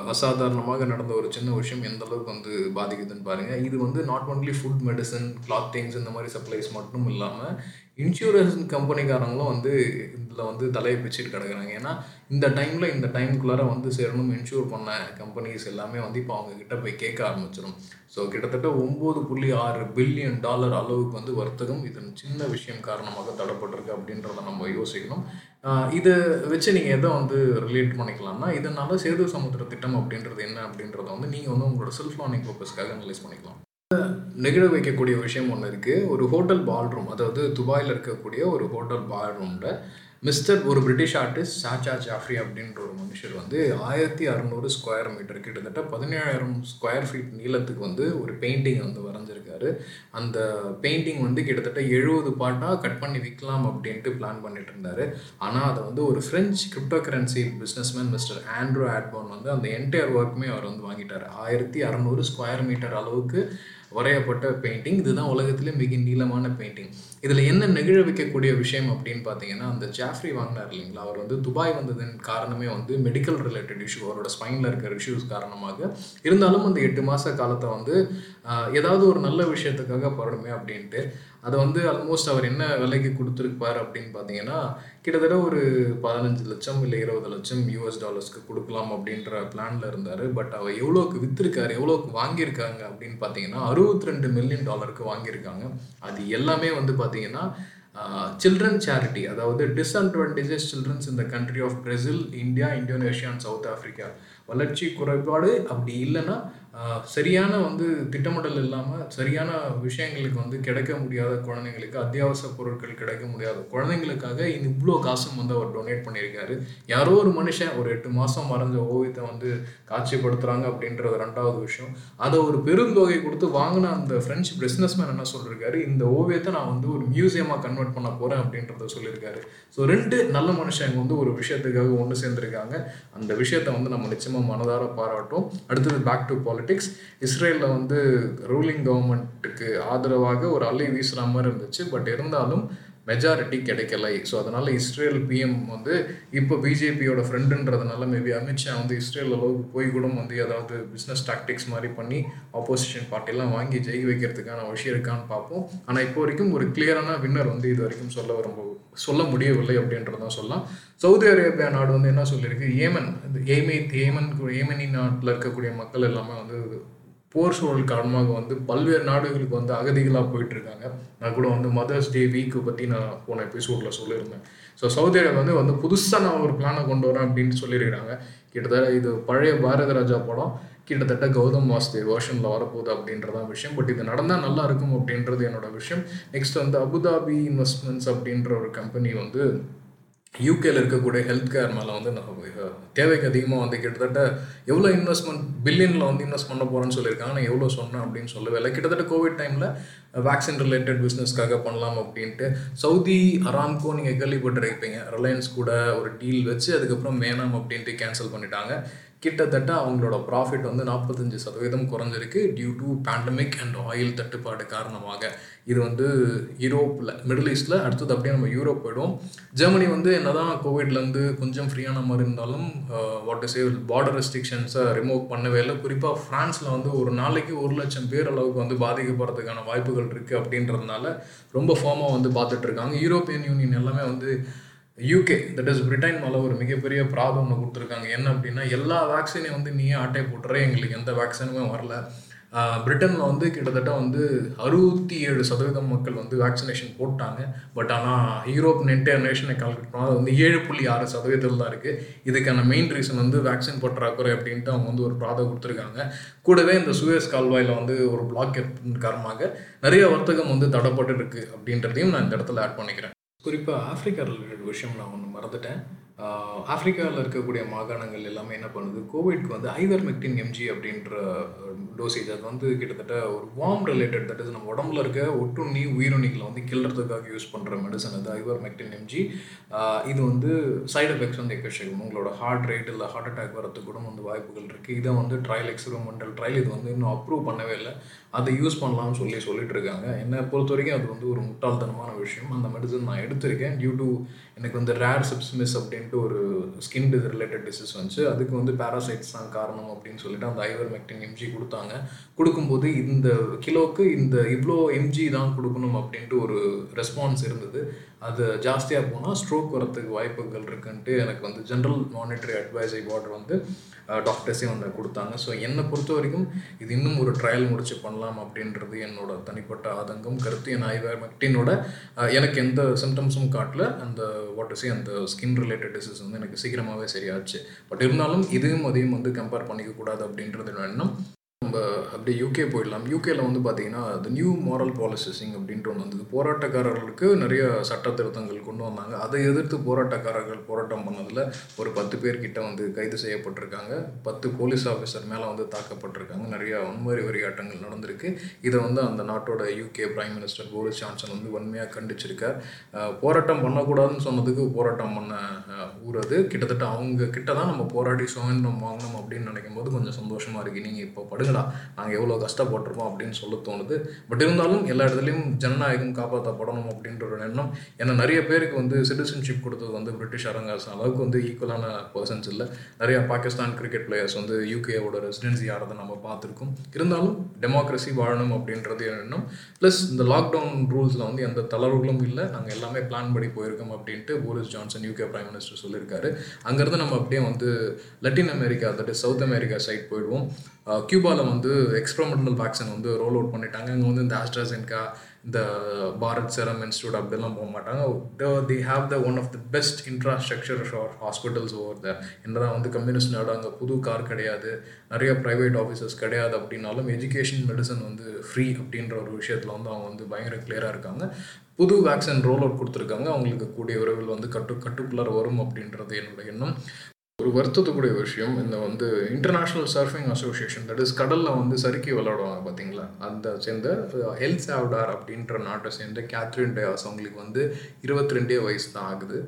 அசாதாரணமாக நடந்த ஒரு சின்ன விஷயம் எந்த அளவுக்கு வந்து பாதிக்குதுன்னு பாருங்கள் இது வந்து not only food medicine cloth things இந்த மாதிரி சப்ளைஸ் மட்டும் இல்லாமல் இன்சூரன்ஸ் கம்பெனிக்காரங்களும் வந்து இதில் வந்து தலையை பிச்சுட்டு கிடக்குறாங்க. ஏன்னா இந்த டைமில் இந்த டைமுக்குள்ளார வந்து சேரணும் இன்சூர் பண்ண கம்பெனிஸ் எல்லாமே வந்து இப்போ அவங்கக்கிட்ட போய் கேட்க ஆரம்பிச்சிடும் ஸோ கிட்டத்தட்ட ஒம்பது புள்ளி ஆறு பில்லியன் டாலர் அளவுக்கு வந்து வர்த்தகம் இதன் சின்ன விஷயம் காரணமாக தடப்பட்டிருக்கு அப்படின்றத நம்ம யோசிக்கணும். இதை வச்சு நீங்கள் எதை வந்து ரிலேட் பண்ணிக்கலாம்னா இதனால சேது சமுத்திர திட்டம் அப்படின்றது என்ன அப்படின்றத வந்து நீங்கள் வந்து உங்களோட செல்ஃப் லேர்னிங் பர்பஸ்க்காக அனலைஸ் பண்ணிக்கலாம். நெகிழ வைக்கக்கூடிய விஷயம் ஒன்று இருக்குது ஒரு ஹோட்டல் பால்ரூம் அதாவது துபாயில் இருக்கக்கூடிய ஒரு ஹோட்டல் பால்ரூமில் மிஸ்டர் ஒரு பிரிட்டிஷ் ஆர்டிஸ்ட் சாச்சா ஜாஃப்ரி அப்படின்ற ஒரு மனுஷர் வந்து ஆயிரத்தி அறநூறு ஸ்கொயர் மீட்டர் கிட்டத்தட்ட பதினேழாயிரம் ஸ்கொயர் ஃபீட் நீளத்துக்கு வந்து ஒரு பெயிண்டிங் வந்து வரைஞ்சிருக்காரு. அந்த பெயிண்டிங் வந்து கிட்டத்தட்ட எழுபது பாட்டாக கட் பண்ணி விற்கலாம் அப்படின்ட்டு பிளான் பண்ணிட்டு இருந்தாரு. ஆனால் அதை வந்து ஒரு French crypto currency businessman mister Andrew ஆட்போன் வந்து அந்த என்டையர் ஒர்க்குமே அவர் வந்து வாங்கிட்டார். ஆயிரத்தி அறநூறு ஸ்கொயர் மீட்டர் அளவுக்கு வரையப்பட்ட பெயிண்டிங் இதுதான் உலகத்திலே மிக நீளமான பெயிண்டிங் இதில் என்ன நெகிழ வைக்கக்கூடிய விஷயம் அப்படின்னு பார்த்தீங்கன்னா அந்த ஜாஃப்ரி வாங்கினார் இல்லைங்களா? அவர் வந்து துபாய் வந்ததன் காரணமே வந்து மெடிக்கல் ரிலேட்டட் இஷ்யூ அவரோட ஸ்பைனில் இருக்கிற இஷ்யூஸ் காரணமாக. இருந்தாலும் அந்த எட்டு மாத காலத்தை வந்து ஏதாவது ஒரு நல்ல விஷயத்துக்காக போடணுமே அப்படின்ட்டு அதை வந்து ஆல்மோஸ்ட் அவர் என்ன விலைக்கு கொடுத்துருப்பார் அப்படின்னு பார்த்தீங்கன்னா கிட்டத்தட்ட ஒரு பதினஞ்சு லட்சம் இல்லை இருபது லட்சம் யூஎஸ் டாலர்ஸ்க்கு கொடுக்கலாம் அப்படின்ற பிளானில் இருந்தார். பட் அவர் எவ்வளோக்கு விற்றுருக்காரு எவ்வளோக்கு வாங்கியிருக்காங்க அப்படின்னு பார்த்தீங்கன்னா அறுபத்தி ரெண்டு மில்லியன் டாலருக்கு வாங்கியிருக்காங்க. அது எல்லாமே வந்து பார்த்தீங்கன்னா சில்ட்ரன் சேரிட்டி அதாவது டிஸ்அட்வான்டேஜஸ் சில்ட்ரன்ஸ் இந்த country of Brazil India Indonesia and South Africa வளர்ச்சி குறைபாடு அப்படி இல்லைன்னா சரியான வந்து திட்டமிடல் இல்லாமல் சரியான விஷயங்களுக்கு வந்து கிடைக்க முடியாத குழந்தைங்களுக்கு அத்தியாவசிய பொருட்கள் கிடைக்க முடியாத குழந்தைங்களுக்காக இந்த இவ்வளோ காசும் வந்து அவர் டொனேட் பண்ணியிருக்காரு. யாரோ ஒரு மனுஷன் ஒரு எட்டு மாதம் மறைஞ்ச ஓவியத்தை வந்து காட்சிப்படுத்துகிறாங்க அப்படின்றது ரெண்டாவது விஷயம். அதை ஒரு பெருந்தொகை கொடுத்து வாங்கின அந்த ஃப்ரெஞ்ச் பிஸ்னஸ்மேன் என்ன சொல்லியிருக்காரு இந்த ஓவியத்தை நான் வந்து ஒரு மியூசியமாக கன்வெர்ட் பண்ண போகிறேன் அப்படின்றத சொல்லியிருக்காரு ஸோ ரெண்டு நல்ல மனுஷங்க வந்து ஒரு விஷயத்துக்காக ஒன்று சேர்ந்துருக்காங்க. அந்த விஷயத்தை வந்து நம்ம நிச்சயமாக மனதார பாராட்டும் அடுத்தது பேக் டு பாலிட்டிக்ஸ் இஸ்ரேலில் வந்து ரூலிங் கவர்மெண்ட்டுக்கு ஆதரவாக ஒரு அலை வீசுகிற மாதிரி இருந்துச்சு. பட் இருந்தாலும் மெஜாரிட்டி கிடைக்கலை. ஸோ அதனால் இஸ்ரேல் பிஎம் வந்து இப்போ பிஜேபியோட ஃப்ரெண்டுன்றதுனால மேபி அமித்ஷா வந்து இஸ்ரேல் அளவுக்கு போய் கூட வந்து ஏதாவது பிஸ்னஸ் டாக்டிக்ஸ் மாதிரி பண்ணி ஆப்போசிஷன் பார்ட்டிலாம் வாங்கி ஜெயி வைக்கிறதுக்கான விஷயம் இருக்கான்னு பார்ப்போம். ஆனால் இப்போ வரைக்கும் ஒரு கிளியரான வின்னர் வந்து இது வரைக்கும் சொல்ல விரும்ப சொல்ல முடியவில்லை அப்படின்றதான் சொல்லலாம். சவுதி அரேபியா நாடு வந்து என்ன சொல்லியிருக்கு? ஏமன் ஏமை ஏமன் ஏமனி நாட்டில் இருக்கக்கூடிய மக்கள் எல்லாமே வந்து போர் சூழல் காரணமாக வந்து பல்வேறு நாடுகளுக்கு வந்து அகதிகளாக போயிட்டு இருக்காங்க நான் கூட வந்து மதர்ஸ் டே வீக்கு பற்றி நான் போன எபிசோடில் சொல்லியிருந்தேன். ஸோ சவுதி அரேபியா வந்து வந்து புதுசாக நான் ஒரு பிளானை கொண்டு வரேன் அப்படின்னு சொல்லியிருக்காங்க கிட்டத்தட்ட இது பழைய பாரத ராஜா படம். கிட்டத்தட்ட கௌதம் வாஸ்தே வேர்ஷனில் வரப்போகுது அப்படின்றதான் விஷயம். பட் இது நடந்தால் நல்லா இருக்கும் அப்படின்றது என்னோட விஷயம். நெக்ஸ்ட் வந்து அபுதாபி இன்வெஸ்ட்மெண்ட்ஸ் அப்படின்ற ஒரு கம்பெனி வந்து யூகேல இருக்கக்கூடிய ஹெல்த் கேர் மேலே வந்து தேவைக்கு அதிகமாக வந்து கிட்டத்தட்ட எவ்வளோ இன்வெஸ்ட்மெண்ட் பில்லியனில் வந்து இன்வெஸ்ட் பண்ண போகிறேன்னு சொல்லியிருக்காங்க. நான் எவ்வளோ சொன்னேன் அப்படின்னு சொல்லவே இல்லை. கிட்டத்தட்ட கோவிட் டைமில் வேக்சின் ரிலேட்டட் பிஸ்னஸ்க்காக பண்ணலாம் அப்படின்ட்டு சவுதி அராம்கோ நீங்கள் கேள்விப்பட்டிருப்பீங்க. ரிலையன்ஸ் கூட ஒரு டீல் வச்சு அதுக்கப்புறம் வேணாம் அப்படின்ட்டு கேன்சல் பண்ணிட்டாங்க. கிட்டத்தட்ட அவங்களோட ப்ராஃபிட் வந்து நாற்பத்தஞ்சு சதவீதம் குறைஞ்சிருக்கு due to pandemic and oil தட்டுப்பாடு காரணமாக. இது வந்து யூரோப்பில் மிடில் ஈஸ்ட்டில் அடுத்தது அப்படியே நம்ம யூரோப் போயிடுவோம். ஜெர்மனி வந்து என்ன தான் கோவிட்லேருந்து கொஞ்சம் ஃப்ரீயான மாதிரி இருந்தாலும் வாட் இஸ் பார்டர் ரெஸ்ட்ரிக்ஷன்ஸை ரிமூவ் பண்ணவே இல்லை. குறிப்பாக ஃப்ரான்ஸில் வந்து ஒரு நாளைக்கு ஒரு லட்சம் பேர் அளவுக்கு வந்து பாதிக்கப்படுறதுக்கான வாய்ப்புகள் இருக்குது அப்படின்றதுனால ரொம்ப ஃபார்மாக வந்து பார்த்துட்ருக்காங்க யூரோப்பியன் யூனியன் எல்லாமே வந்து யூகே தட் இஸ் பிரிட்டன் மேலே ஒரு மிகப்பெரிய ப்ராப்ளம் ஒன்று கொடுத்துருக்காங்க. என்ன அப்படின்னா எல்லா வேக்சினையும் வந்து நீயே ஆட்டை போட்டுற எங்களுக்கு எந்த வேக்சினுமே வரல. பிரிட்டனில் வந்து கிட்டத்தட்ட வந்து அறுபத்தி ஏழு சதவீதம் மக்கள் வந்து வேக்சினேஷன் போட்டாங்க. பட் ஆனால் யூரோப் என்டையர் நேஷனை கால்குலேட் பண்ணால் அது வந்து ஏழு புள்ளி ஆறு சதவீதத்தில் தான் இருக்குது இதுக்கான மெயின் ரீசன் வந்து வேக்சின் பற்றாக்குறை அப்படின்ட்டு அவங்க வந்து ஒரு ப்ராதம் கொடுத்துருக்காங்க. கூடவே இந்த சுயஸ் கால்வாயில் வந்து ஒரு பிளாக் காரணமாக நிறைய வர்த்தகம் வந்து தடப்பட்டு இருக்குது அப்படின்றதையும் நான் இந்த இடத்துல ஆட் பண்ணிக்கிறேன். குறிப்பாக ஆஃப்ரிக்கா ரிலேட்டட் விஷயம் நான் ஒன்று மறந்துட்டேன். ஆஃப்ரிக்காவில் இருக்கக்கூடிய மாகாணங்கள் எல்லாமே என்ன பண்ணுது? கோவிட்க்கு வந்து ஐவர் மெக்டின் எம்ஜி அப்படின்ற டோசேஜ் அது வந்து கிட்டத்தட்ட ஒரு வார்ம் ரிலேட்டட் தட் இஸ் நம்ம உடம்புல இருக்க ஒட்டுண்ணி உயிரணிகளை வந்து கிளறதுக்காக யூஸ் பண்ணுற மெடிசன் அது ஐவர் மெக்டின் எம்ஜி இது வந்து சைடு எஃபெக்ட்ஸ் வந்து எக்கச்சக்கம் உங்களோட ஹார்ட் ரேட் இல்லை ஹார்ட் அட்டாக் வரத்துக்கு கூட வந்து வாய்ப்புகள் இருக்குது இதை வந்து ட்ரையல் எக்ஸ்பெரிமெண்டல் ட்ரையல் இது வந்து இன்னும் அப்ரூவ் பண்ணவே இல்லை. அதை யூஸ் பண்ணலாம்னு சொல்லி சொல்லிட்டு இருக்காங்க. என்னை பொறுத்த வரைக்கும் அது வந்து ஒரு முட்டாள்தனமான விஷயம். அந்த மெடிசன் நான் எடுத்திருக்கேன். டியூ டு எனக்கு வந்து ரேர் செப்ஸ்மிஸ் அப்படின்ட்டு ஒரு ஸ்கின் ரிலேட்டட் டிசீஸ் வந்துச்சு. அதுக்கு வந்து பேராசைட்ஸ் தான் காரணம் அப்படின்னு சொல்லிட்டு அந்த ஐவர் மெக்டின் எம்ஜி கொடுத்தாங்க. கொடுக்கும்போது இந்த கிலோவுக்கு இந்த இவ்வளோ எம்ஜி தான் கொடுக்கணும் அப்படின்ட்டு ஒரு ரெஸ்பான்ஸ் இருந்தது. அது ஜாஸ்தியாக போனால் ஸ்ட்ரோக் வரத்துக்கு வாய்ப்புகள் இருக்குன்ட்டு எனக்கு வந்து ஜென்ரல் மானிட்டரி அட்வைசரி போர்டர் வந்து டாக்டர்ஸே வந்து கொடுத்தாங்க. ஸோ என்னை பொறுத்த வரைக்கும் இது இன்னும் ஒரு ட்ரையல் முடிச்சு பண்ணலாம் அப்படின்றது என்னோட தனிப்பட்ட ஆதங்கம் கருத்து. என் ஐவர் எனக்கு எந்த சிம்டம்ஸும் காட்டல. அந்த வாட்டர்ஸே அந்த ஸ்கின் ரிலேட்டட் டிசீஸ் வந்து எனக்கு சீக்கிரமாகவே சரியாச்சு. பட் இருந்தாலும் இதையும் அதையும் வந்து கம்பேர் பண்ணிக்க கூடாது அப்படின்றது எண்ணம். நம்ம அப்படியே யூகே போயிடலாம். யூகேல வந்து பார்த்தீங்கன்னா த நியூ மாரல் பாலிசிசிங் அப்படின்ட்டு ஒன்று வந்தது. போராட்டக்காரர்களுக்கு நிறைய சட்ட திருத்தங்கள் கொண்டு வந்தாங்க. அதை எதிர்த்து போராட்டக்காரர்கள் போராட்டம் பண்ணதில் ஒரு பத்து பேர்கிட்ட வந்து கைது செய்யப்பட்டிருக்காங்க. பத்து போலீஸ் ஆஃபீஸர் மேலே வந்து தாக்கப்பட்டிருக்காங்க. நிறைய வன்முறை வெறியாட்டங்கள் நடந்திருக்கு. இதை வந்து அந்த நாட்டோட UK prime minister Boris Johnson வந்து வன்மையாக கண்டிச்சிருக்கார். போராட்டம் பண்ணக்கூடாதுன்னு சொன்னதுக்கு போராட்டம் பண்ண ஊர் அது. கிட்டத்தட்ட அவங்க கிட்ட தான் நம்ம போராடி சுதந்திரம் வாங்கணும் அப்படின்னு நினைக்கும் போது கொஞ்சம் சந்தோஷமாக இருக்குது நீங்கள் இப்போ படுங்கடா நாங்கள் எவ்வளோ கஷ்டப்பட்டிருக்கோம் அப்படின்னு சொல்ல தோணுது. பட் இருந்தாலும் எல்லா இடத்துலையும் ஜனநாயகம் காப்பாற்றப்படணும் அப்படின்ற ஒரு எண்ணம். ஏன்னா நிறைய பேருக்கு வந்து சிட்டிசன்ஷிப் கொடுத்தது வந்து பிரிட்டிஷ் அரங்காசம் அளவுக்கு வந்து ஈக்குவலான பர்சன்ஸ் இல்லை. நிறைய பாகிஸ்தான் கிரிக்கெட் பிளேயர்ஸ் வந்து யூகேவோட ரெசிடென்சி ஆகிறத நம்ம பார்த்துருக்கோம். இருந்தாலும் டெமோக்ரஸி வாழணும் அப்படின்றது எண்ணம். ப்ளஸ் இந்த லாக்டவுன் ரூல்ஸில் வந்து எந்த தளர்வுகளும் இல்லை. நாங்கள் எல்லாமே பிளான் படி போயிருக்கோம் அப்படின்ட்டு Boris Johnson UK prime minister சொல்லியிருக்காரு. அங்கேருந்து நம்ம அப்படியே வந்து Latin America that South America side போயிடுவோம். கியூபாவில் வந்து எக்ஸ்பெரிமெண்டல் வேக்சின் வந்து ரோல் அவுட் பண்ணிட்டாங்க. அங்கே வந்து இந்த ஆஸ்ட்ராசென்கா இந்த பாரத் செரம் இன்ஸ்டியூட் அப்படிலாம் போக மாட்டாங்க. They have the one of the best infrastructure for hospitals over the என்னதான் வந்து கம்யூனிஸ்ட் நாடு அங்கே புது கார் கிடையாது. நிறைய ப்ரைவேட் ஆஃபீஸர்ஸ் கிடையாது அப்படின்னாலும் எஜுகேஷன் மெடிசன் வந்து ஃப்ரீ அப்படின்ற ஒரு விஷயத்தில் வந்து அவங்க வந்து பயங்கர கிளியராக இருக்காங்க. புது வேக்சின் ரோல் அவுட் கொடுத்துருக்காங்க. அவங்களுக்கு கூடிய விரைவில் வந்து கட்டு கட்டுக்குள்ளார வரும் அப்படின்றது என்னோட எண்ணம். ஒரு வருத்தத்துக்குரிய விஷயம் இந்த வந்து international surfing association that is கடலில் வந்து சறுக்கி விளையாடுவாங்க பார்த்தீங்களா அந்த சேர்ந்த எல் சாவ்டார் அப்படின்ற நாட்டை சேர்ந்த கேத்ரின் டயாஸ் அவங்களுக்கு வந்து இருபத்தி ரெண்டே வயசு தான் ஆகுது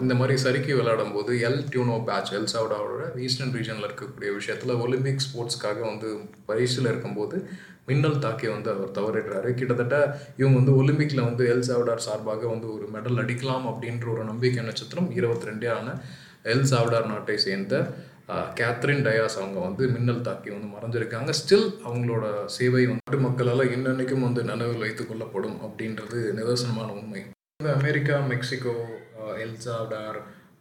இந்த மாதிரி சறுக்கி விளையாடும் போது எல் டியூனோ பேட்ச் எல் சாவ்டாரோட ஈஸ்டர்ன் ரீஜனில் இருக்கக்கூடிய விஷயத்தில் ஒலிம்பிக் ஸ்போர்ட்ஸ்க்காக வந்து பரிசில் இருக்கும்போது மின்னல் தாக்கி வந்து அவர் தவறிடுறாரு. கிட்டத்தட்ட இவங்க வந்து ஒலிம்பிக்கில் வந்து எல் சாவ்டார் சார்பாக வந்து ஒரு மெடல் அடிக்கலாம் அப்படின்ற ஒரு நம்பிக்கை நட்சத்திரம் இருபத்தி ரெண்டே ஆன எல் சாவ்டார் நாட்டை சேர்ந்த கேத்ரின் டயாஸ் அவங்க வந்து மின்னல் தாக்கி வந்து மறைஞ்சிருக்காங்க. ஸ்டில் அவங்களோட சேவை நாட்டு மக்களால் இன்னன்னைக்கும் வந்து நினைவில் வைத்துக் கொள்ளப்படும் அப்படின்றது நிதர்சனமான உண்மை. அமெரிக்கா மெக்சிகோ அஹ்,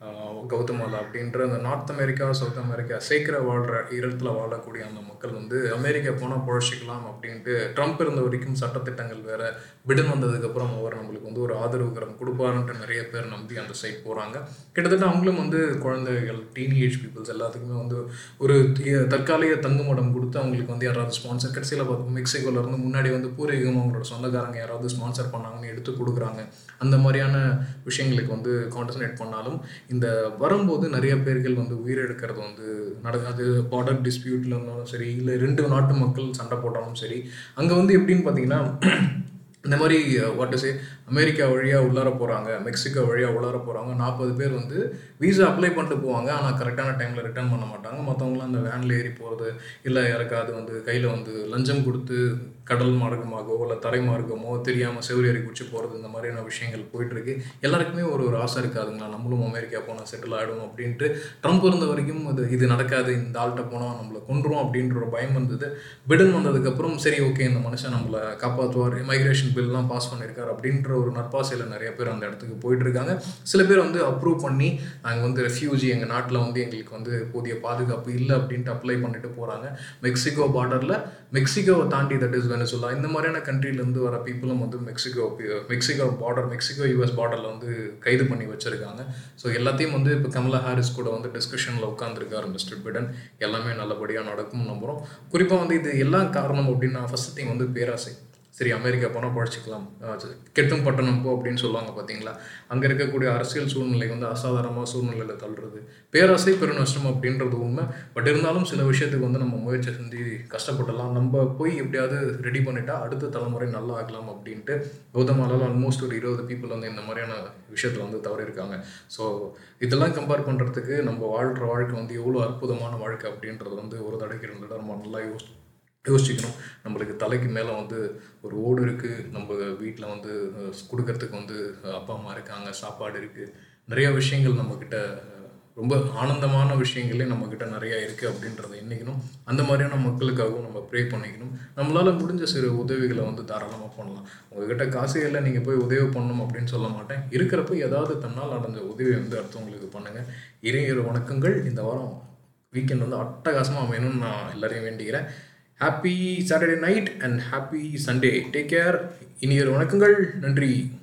கௌதமாலா அப்படின்ற அந்த நார்த் அமெரிக்கா சவுத் அமெரிக்கா சேர்க்கிற வாழ்கிற இடத்துல வாழக்கூடிய அந்த மக்கள் வந்து அமெரிக்கா போனால் புழைச்சிக்கலாம் அப்படின்ட்டு ட்ரம்ப் இருந்த வரைக்கும் சட்டத்திட்டங்கள் வேற பிடன் வந்ததுக்கப்புறம் அவர் நம்மளுக்கு வந்து ஒரு ஆதரவுகரம் கொடுப்பாருன்ட்டு நிறைய பேர் நம்பி அந்த சைட் போகிறாங்க கிட்டத்தட்ட அவங்களும் வந்து குழந்தைகள் டீனேஜ் பீப்புள்ஸ் எல்லாத்துக்குமே வந்து ஒரு தற்காலிக தங்குமடம் கொடுத்து அவங்களுக்கு வந்து யாராவது ஸ்பான்சர் கடைசியில் பார்த்தோம் மெக்சிகோலேருந்து முன்னாடி வந்து பூர்வீகம் அவங்களோட சொந்தக்காரங்க யாராவது ஸ்பான்சர் பண்ணாங்கன்னு எடுத்து கொடுக்குறாங்க. அந்த மாதிரியான விஷயங்களுக்கு வந்து கான்சன்ட்ரேட் பண்ணாலும் இந்த வரும்போது நிறைய பேர்கள் வந்து உயிரிழக்கிறது வந்து நடக்காது பார்டர் டிஸ்பியூட்ல இருந்தாலும் சரி இல்லை ரெண்டு நாட்டு மக்கள் சண்டை போட்டாலும் சரி அங்கே வந்து எப்படின்னு பார்த்தீங்கன்னா இந்த மாதிரி வாட் சே அமெரிக்கா வழியாக உள்ளார போகிறாங்க மெக்சிகோ வழியாக உள்ளார போகிறாங்க நாற்பது பேர் வந்து வீசா அப்ளை பண்ணிட்டு போவாங்க. ஆனால் கரெக்டான டைமில் ரிட்டர்ன் பண்ண மாட்டாங்க. மற்றவங்களாம் அந்த வேனில் ஏறி போகிறது இல்லை யாருக்காவது வந்து கையில் வந்து லஞ்சம் கொடுத்து கடல் மார்க்கமாகவோ இல்லை தரை மார்க்கமோ தெரியாமல் செவ்வரி குடிச்சு போகிறது இந்த மாதிரியான விஷயங்கள் போயிட்டுருக்கு எல்லாருக்குமே ஒரு ஒரு ஆசை இருக்காதுங்களா நம்மளும் அமெரிக்கா போனால் செட்டில் ஆகிடும் அப்படின்ட்டு ட்ரம்ப் இருந்த வரைக்கும் இது இது நடக்காது. இந்த ஆள்கிட்ட போனால் நம்மளை கொன்றும் அப்படின்ற ஒரு பயம் வந்தது. பிடன் வந்ததுக்கப்புறம் சரி ஓகே இந்த மனுஷன் நம்மளை காப்பாற்றுவார் மைக்ரேஷன் பில்லாம் பாஸ் பண்ணியிருக்காரு அப்படின்ற ஒரு நற்பாசையில் நிறைய பேர் அந்த இடத்துக்கு போயிட்டுருக்காங்க. சில பேர் வந்து அப்ரூவ் பண்ணி நாங்கள் வந்து ரெஃப்யூஜி எங்கள் நாட்டில் வந்து எங்களுக்கு வந்து போதிய பாதுகாப்பு இல்லை அப்படின்ட்டு அப்ளை பண்ணிட்டு போகிறாங்க மெக்சிகோ பார்டரில் மெக்சிகோவை தாண்டி தட் இஸ் வெனசுலா இந்த மாதிரியான கண்ட்ரிலேருந்து வர பீப்புளும் வந்து Mexico Mexico border Mexico US பார்டரில் வந்து கைது பண்ணி வச்சுருக்காங்க. ஸோ எல்லாத்தையும் வந்து இப்போ கமலா ஹாரிஸ் கூட வந்து டிஸ்கஷனில் உட்காந்துருக்காரு மிஸ்டர் பிடன் எல்லாமே நல்லபடியாக நடக்கும்னு நம்புகிறோம் குறிப்பாக வந்து இது எல்லாம் காரணம் அப்படின்னா ஃபஸ்ட் திங் வந்து பேராசை. சரி அமெரிக்கா போனால் பழச்சிக்கலாம். கெட்டும் பட்டணம் போ அப்படின்னு சொல்லுவாங்க பார்த்தீங்களா அங்கே இருக்கக்கூடிய அரசியல் சூழ்நிலை வந்து அசாதாரணமாக சூழ்நிலையில் தள்ளுறது. பேராசை பெருநஷ்டம் அப்படின்றது உண்மை. பட் இருந்தாலும் சில விஷயத்துக்கு வந்து நம்ம முயற்சி செஞ்சு கஷ்டப்படலாம் நம்ம போய் எப்படியாவது ரெடி பண்ணிட்டா அடுத்த தலைமுறை நல்லா ஆகலாம் அப்படின்ட்டு கௌதமாலால் ஆல்மோஸ்ட் ஒரு இருபது பீப்புள் வந்து இந்த மாதிரியான விஷயத்தில் வந்து தவறியிருக்காங்க. ஸோ இதெல்லாம் கம்பேர் பண்ணுறதுக்கு நம்ம வாழ்கிற வாழ்க்கை வந்து எவ்வளோ அற்புதமான வாழ்க்கை அப்படின்றது வந்து ஒரு தடவைக்கு ரெண்டு தடவை நம்ம நல்லா யோசி யோசிக்கணும் நம்மளுக்கு தலைக்கு மேலே வந்து ஒரு ஓடு இருக்குது நம்ம வீட்டில் வந்து கொடுக்கறதுக்கு வந்து அப்பா அம்மா இருக்காங்க சாப்பாடு இருக்குது நிறைய விஷயங்கள் நம்மக்கிட்ட ரொம்ப ஆனந்தமான விஷயங்களே நம்மக்கிட்ட நிறையா இருக்குது அப்படின்றத எண்ணிக்கணும். அந்த மாதிரியான மக்களுக்காகவும் நம்ம ப்ரே பண்ணிக்கணும். நம்மளால் முடிஞ்ச சிறு உதவிகளை வந்து தாராளமாக பண்ணலாம். உங்ககிட்ட காசே இல்லை நீங்கள் போய் உதவி பண்ணணும் அப்படின்னு சொல்ல மாட்டேன். இருக்கிறப்ப ஏதாவது தன்னால் அடைஞ்ச உதவி வந்து அடுத்தவங்களுக்கு பண்ணுங்கள் இறையிற வணக்கங்கள் இந்த வாரம் வீக்கெண்ட் வந்து அட்டகாசமாக அமையணும்னு நான் எல்லாரையும் வேண்டிக்கிறேன். Happy Saturday night and happy Sunday take care இனியர் வணக்கங்கள். நன்றி.